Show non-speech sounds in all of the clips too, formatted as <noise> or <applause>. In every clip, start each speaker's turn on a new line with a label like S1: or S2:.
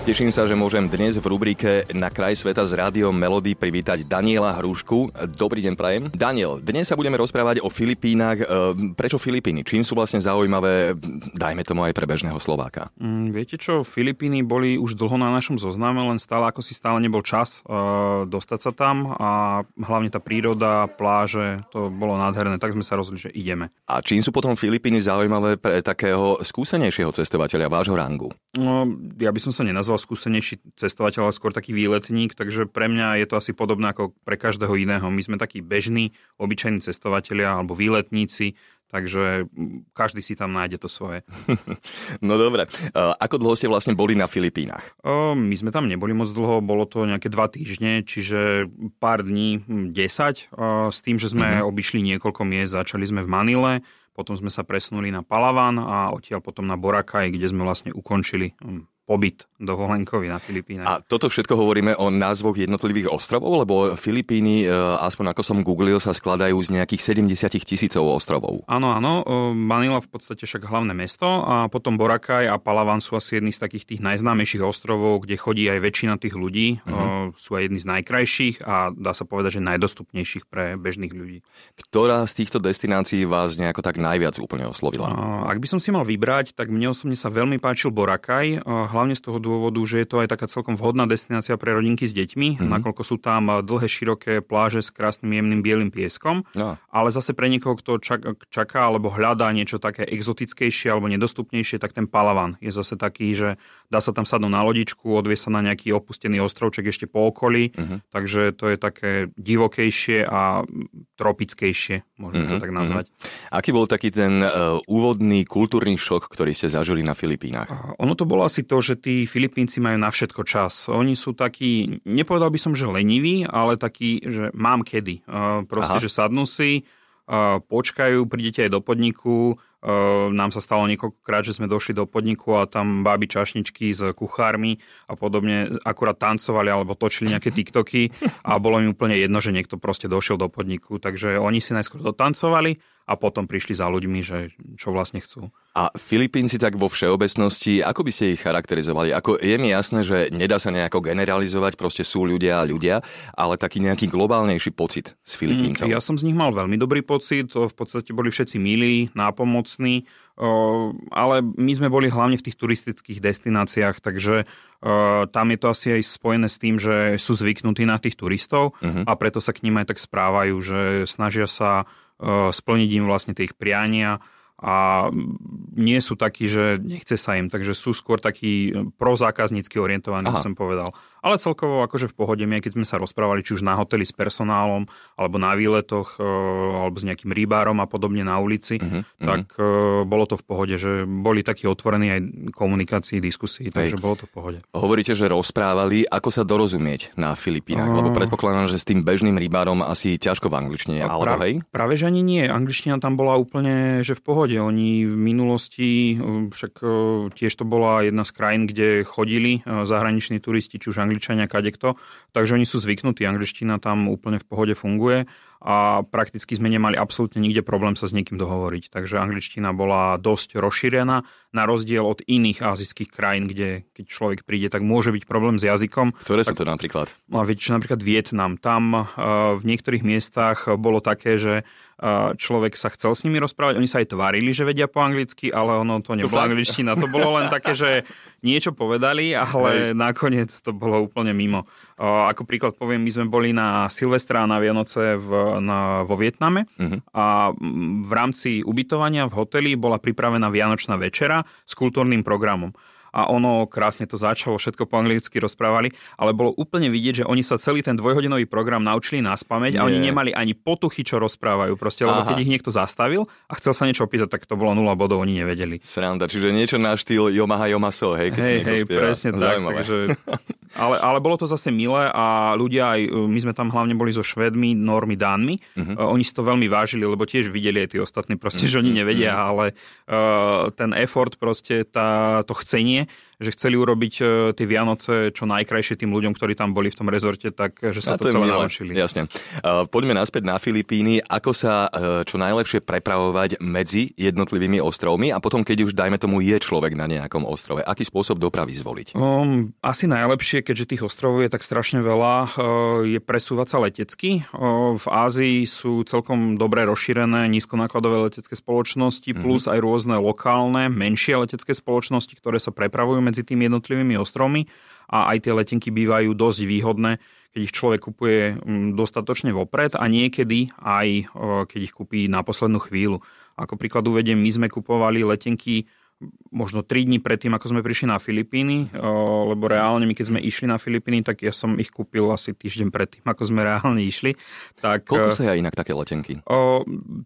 S1: Teším sa, že môžem dnes v rubrike Na kraj sveta s rádiom Melody privítať Daniela Hrušku. Dobrý deň, prajem. Daniel, dnes sa budeme rozprávať o Filipínach. Ehm, prečo Filipíny? Čím sú vlastne zaujímavé, dajme tomu aj pre bežného Slováka?
S2: Mm, viete čo, Filipíny boli už dlho na našom zozname, len stále ako si stále nebol čas uh, dostať sa tam a hlavne tá príroda, pláže, to bolo nádherné, tak sme sa rozhodli, že ideme.
S1: A čím sú potom Filipíny zaujímavé pre takého skúsenejšieho cestovateľa vášho rangu?
S2: No, ja by som sa nenazval nazval skúsenejší cestovateľ, ale skôr taký výletník, takže pre mňa je to asi podobné ako pre každého iného. My sme takí bežní, obyčajní cestovatelia alebo výletníci, Takže každý si tam nájde to svoje. <laughs>
S1: No dobre. Ako dlho ste vlastne boli na Filipínach?
S2: My sme tam neboli moc dlho, bolo to nejaké dva týždne, čiže pár dní, 10, s tým, že sme mm-hmm. obišli niekoľko miest. Začali sme v Manile, potom sme sa presunuli na Palavan a odtiaľ potom na Boracay, kde sme vlastne ukončili pobyt dovolenkový na Filipínach.
S1: A toto všetko hovoríme o názvoch jednotlivých ostrovov, lebo Filipíny, e, aspoň ako som googlil, sa skladajú z nejakých 70 tisícov ostrovov.
S2: Áno, áno. E, Manila v podstate však hlavné mesto a potom Boracay a Palawan sú asi jedny z takých tých najznámejších ostrovov, kde chodí aj väčšina tých ľudí. Uh-huh. Sú aj jedni z najkrajších a dá sa povedať, že najdostupnejších pre bežných ľudí.
S1: Ktorá z týchto destinácií vás nejako tak najviac úplne oslovila?
S2: Ak by som si mal vybrať, tak mne osobne sa veľmi páčil Boracay, hlavne z toho dôvodu, že je to aj taká celkom vhodná destinácia pre rodinky s deťmi, mm-hmm. nakoľko sú tam dlhé, široké pláže s krásnym jemným bielým pieskom. No. Ale zase pre niekoho, kto čaká alebo hľadá niečo také exotickejšie alebo nedostupnejšie, tak ten Palavan je zase taký, že dá sa tam sadnúť na lodičku, odvie sa na nejaký opustený ostrovček ešte po okolí, mm-hmm. takže to je také divokejšie a tropickejšie, môžeme mm-hmm. to mhm, tak nazvať. Mm-hmm.
S1: Aký bol taký ten uh, úvodný kultúrny šok, ktorý ste zažili na Filipínach?
S2: Uh, ono to bolo asi to, že tí Filipínci majú na všetko čas. Oni sú takí, nepovedal by som, že leniví, ale takí, že mám kedy. Proste, Aha. že sadnú si, počkajú, prídete aj do podniku, nám sa stalo niekoľkokrát, že sme došli do podniku a tam báby čašničky s kuchármi a podobne akurát tancovali alebo točili nejaké TikToky a bolo im úplne jedno, že niekto proste došiel do podniku. Takže oni si najskôr dotancovali a potom prišli za ľuďmi, že čo vlastne chcú.
S1: A Filipínci tak vo všeobecnosti, ako by ste ich charakterizovali? Ako je mi jasné, že nedá sa nejako generalizovať, proste sú ľudia a ľudia, ale taký nejaký globálnejší pocit s Filipíncov.
S2: Mm, ja som z nich mal veľmi dobrý pocit, v podstate boli všetci milí, nápomocní, ale my sme boli hlavne v tých turistických destináciách, takže tam je to asi aj spojené s tým, že sú zvyknutí na tých turistov uh-huh. a preto sa k ním aj tak správajú, že snažia sa splniť im vlastne tie ich priania a nie sú takí, že nechce sa im, takže sú skôr takí prozákaznícky orientovaní, som povedal. Ale celkovo akože v pohode, my keď sme sa rozprávali či už na hoteli s personálom, alebo na výletoch, e, alebo s nejakým rybárom a podobne na ulici, uh-huh, tak uh-huh. bolo to v pohode, že boli takí otvorení aj komunikácii, diskusii, takže Hej. bolo to v pohode.
S1: Hovoríte, že rozprávali, ako sa dorozumieť na Filipínach, uh, lebo predpokladám, že s tým bežným rybárom asi ťažko v angličtine, alebo pra, hej?
S2: Práve, že ani nie. Angličtina tam bola úplne, že v pohode. Oni v minulosti, však tiež to bola jedna z krajín, kde chodili zahraniční turisti, či už Angličania, kadekto, takže oni sú zvyknutí, angličtina tam úplne v pohode funguje a prakticky sme nemali absolútne nikde problém sa s niekým dohovoriť. Takže angličtina bola dosť rozšírená, na rozdiel od iných azijských krajín, kde keď človek príde, tak môže byť problém s jazykom.
S1: Ktoré sú to napríklad?
S2: No, viete, napríklad Vietnam. Tam uh, v niektorých miestach bolo také, že uh, človek sa chcel s nimi rozprávať, oni sa aj tvárili, že vedia po anglicky, ale ono to nebola angličtina. To bolo len také, že <laughs> niečo povedali, ale Hej. nakoniec to bolo úplne mimo. Ako príklad poviem, my sme boli na Silvestra na Vianoce v, na, vo Vietname uh-huh. a v rámci ubytovania v hoteli bola pripravená Vianočná večera s kultúrnym programom a ono krásne to začalo, všetko po anglicky rozprávali, ale bolo úplne vidieť, že oni sa celý ten dvojhodinový program naučili na spameť a oni nemali ani potuchy, čo rozprávajú. Proste, lebo keď ich niekto zastavil a chcel sa niečo opýtať, tak to bolo 0 bodov, oni nevedeli.
S1: Sranda, čiže niečo na štýl Yomaha Yomaso, hej, keď hej, si hej, spieva.
S2: presne Zaujímavé. tak, takže <laughs> ale, ale bolo to zase milé a ľudia aj, my sme tam hlavne boli so Švedmi, Normy, Dánmi. Uh-huh. Oni si to veľmi vážili, lebo tiež videli aj tí ostatní proste, uh-huh. že oni nevedia, uh-huh. ale uh, ten effort proste, tá, to chcenie, že chceli urobiť e, tie Vianoce čo najkrajšie tým ľuďom, ktorí tam boli v tom rezorte, tak že sa A to, to celé milé. naučili.
S1: Jasne. Uh, poďme naspäť na Filipíny. Ako sa čo najlepšie prepravovať medzi jednotlivými ostrovmi a potom, keď už, dajme tomu, je človek na nejakom ostrove, aký spôsob dopravy zvoliť?
S2: Um, asi najlepšie, keďže tých ostrovov je tak strašne veľa, je presúvať sa letecky. V Ázii sú celkom dobre rozšírené nízkonákladové letecké spoločnosti, mm-hmm. plus aj rôzne lokálne, menšie letecké spoločnosti, ktoré sa prepravujú medzi tými jednotlivými ostrovmi a aj tie letenky bývajú dosť výhodné, keď ich človek kupuje mm, dostatočne vopred a niekedy aj keď ich kúpi na poslednú chvíľu. Ako príklad uvediem, my sme kupovali letenky možno 3 dní predtým, ako sme prišli na Filipíny, lebo reálne my keď sme išli na Filipíny, tak ja som ich kúpil asi týždeň predtým, ako sme reálne išli. Tak,
S1: Koľko sa ja inak také letenky?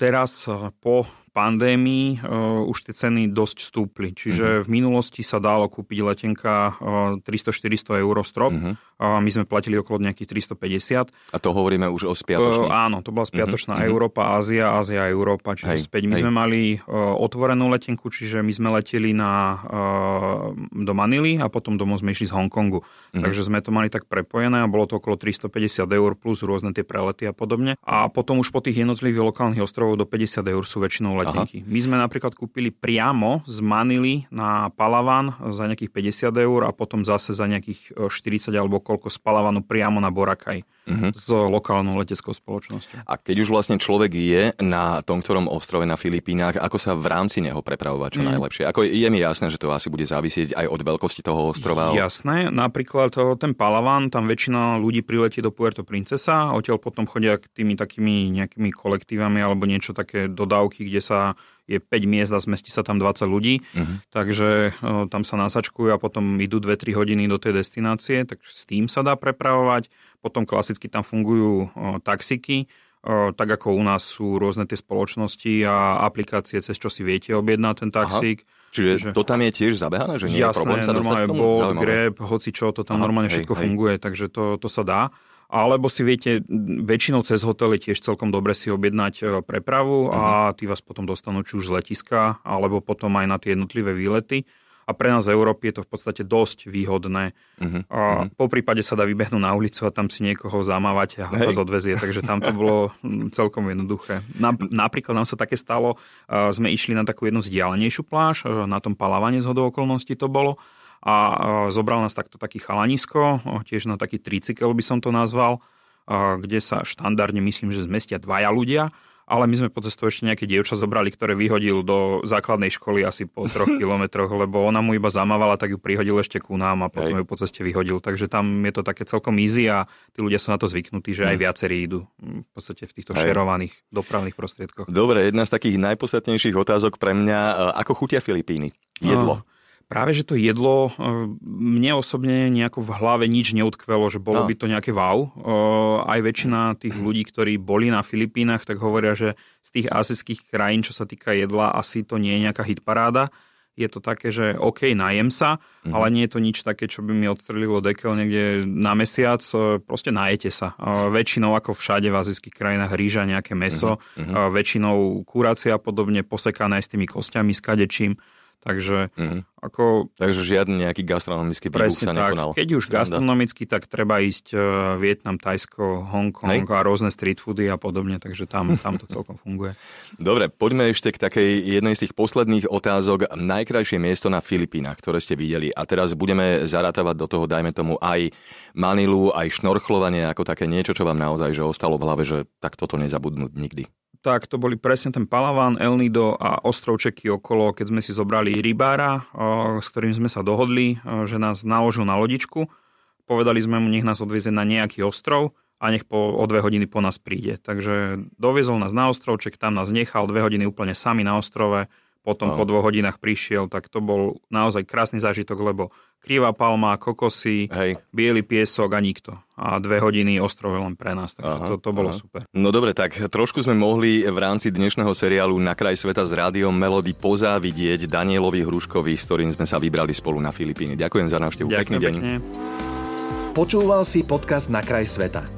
S2: Teraz po pandémii uh, už tie ceny dosť stúpli. Čiže uh-huh. v minulosti sa dalo kúpiť letenka uh, 300-400 eur strop. Uh-huh. Uh, my sme platili okolo nejakých 350.
S1: A to hovoríme už o spiatočných?
S2: Uh, áno, to bola spiatočná uh-huh. Európa, Ázia, Ázia, Európa. Čiže hej, späť my hej. sme mali uh, otvorenú letenku, čiže my sme leteli na, uh, do Manily a potom domov sme išli z Hongkongu. Uh-huh. Takže sme to mali tak prepojené a bolo to okolo 350 eur plus rôzne tie prelety a podobne. A potom už po tých jednotlivých lokálnych ostrovoch do 50 eur sú väčšinou letenky. Aha. My sme napríklad kúpili priamo z Manily na Palavan za nejakých 50 eur a potom zase za nejakých 40 e, alebo koľko z Palavanu priamo na Boracay uh-huh. s lokálnou leteckou spoločnosťou.
S1: A keď už vlastne človek je na tom ktorom ostrove na Filipínach, ako sa v rámci neho prepravovať čo mm. najlepšie? Ako je mi jasné, že to asi bude závisieť aj od veľkosti toho ostrova.
S2: Jasné, napríklad e, ten Palavan, tam väčšina ľudí priletí do Puerto Princesa, odtiaľ potom chodia k tými takými nejakými kolektívami alebo niečo také dodávky, kde sa je 5 miest a zmestí sa tam 20 ľudí, uh-huh. takže o, tam sa nasačkujú a potom idú 2-3 hodiny do tej destinácie, tak s tým sa dá prepravovať. Potom klasicky tam fungujú o, taxiky, o, tak ako u nás sú rôzne tie spoločnosti a aplikácie, cez čo si viete objednať ten taxík. Aha.
S1: Čiže že... to tam je tiež zabehané, že nie
S2: Jasné,
S1: je problém sa
S2: normálne Bolt, Grab, hoci čo, to tam Aha, normálne hej, všetko hej. funguje, takže to, to sa dá. Alebo si viete väčšinou cez hotely tiež celkom dobre si objednať e, prepravu a mhm. tí vás potom dostanú či už z letiska, alebo potom aj na tie jednotlivé výlety. A pre nás v Európe je to v podstate dosť výhodné. Uh-huh. A uh-huh. po prípade sa dá vybehnúť na ulicu a tam si niekoho zamávať a ho vás odvezie, takže tam to bolo celkom jednoduché. Napríklad nám sa také stalo, sme išli na takú jednu vzdialenejšiu pláž, e, na tom Palavane z hodou okolností to bolo a zobral nás takto taký chalanisko, tiež na taký tricykel by som to nazval, kde sa štandardne myslím, že zmestia dvaja ľudia, ale my sme po cestu ešte nejaké dievča zobrali, ktoré vyhodil do základnej školy asi po <laughs> troch kilometroch, lebo ona mu iba zamávala, tak ju prihodil ešte ku nám a potom Hej. ju po ceste vyhodil. Takže tam je to také celkom easy a tí ľudia sú na to zvyknutí, že aj hm. viacerí idú v podstate v týchto Hej. šerovaných dopravných prostriedkoch.
S1: Dobre, jedna z takých najpodstatnejších otázok pre mňa, ako chutia Filipíny? Jedlo. Uh.
S2: Práve, že to jedlo, e, mne osobne nejako v hlave nič neutkvelo, že bolo no. by to nejaké wow. E, aj väčšina tých ľudí, ktorí boli na Filipínach, tak hovoria, že z tých azijských krajín, čo sa týka jedla, asi to nie je nejaká hitparáda. Je to také, že OK, najem sa, mm-hmm. ale nie je to nič také, čo by mi odstrelilo dekel niekde na mesiac. E, proste najete sa. Väčšinou, ako všade v azijských krajinách, rýža, nejaké meso. Mm-hmm. Väčšinou kuracia podobne posekané s tými kostiami, s kadečím Takže mm-hmm. ako...
S1: Takže žiadny nejaký gastronomický výbuch sa tak. nekonal.
S2: Keď už gastronomicky, tak treba ísť uh, Vietnam, Tajsko, Hongkong a rôzne street foody a podobne, takže tam, tam to celkom <laughs> funguje.
S1: Dobre, poďme ešte k takej jednej z tých posledných otázok. Najkrajšie miesto na Filipínach, ktoré ste videli. A teraz budeme zarátavať do toho, dajme tomu, aj Manilu, aj šnorchlovanie, ako také niečo, čo vám naozaj že ostalo v hlave, že tak toto nezabudnúť nikdy
S2: tak to boli presne ten Palavan, El Nido a ostrovčeky okolo, keď sme si zobrali rybára, s ktorým sme sa dohodli, že nás naložil na lodičku. Povedali sme mu, nech nás odvezie na nejaký ostrov a nech po, o dve hodiny po nás príde. Takže doviezol nás na ostrovček, tam nás nechal dve hodiny úplne sami na ostrove, potom no. po dvoch hodinách prišiel, tak to bol naozaj krásny zážitok, lebo krivá palma, kokosy, Hej. biely piesok a nikto. A dve hodiny ostrov len pre nás, takže aha, to, to bolo aha. super.
S1: No dobre, tak trošku sme mohli v rámci dnešného seriálu Na kraj sveta s rádiom Melody pozávidieť Danielovi Hruškovi, s ktorým sme sa vybrali spolu na Filipíny. Ďakujem za návštevu. Pekný deň. Pekne.
S3: Počúval si podcast Na kraj sveta.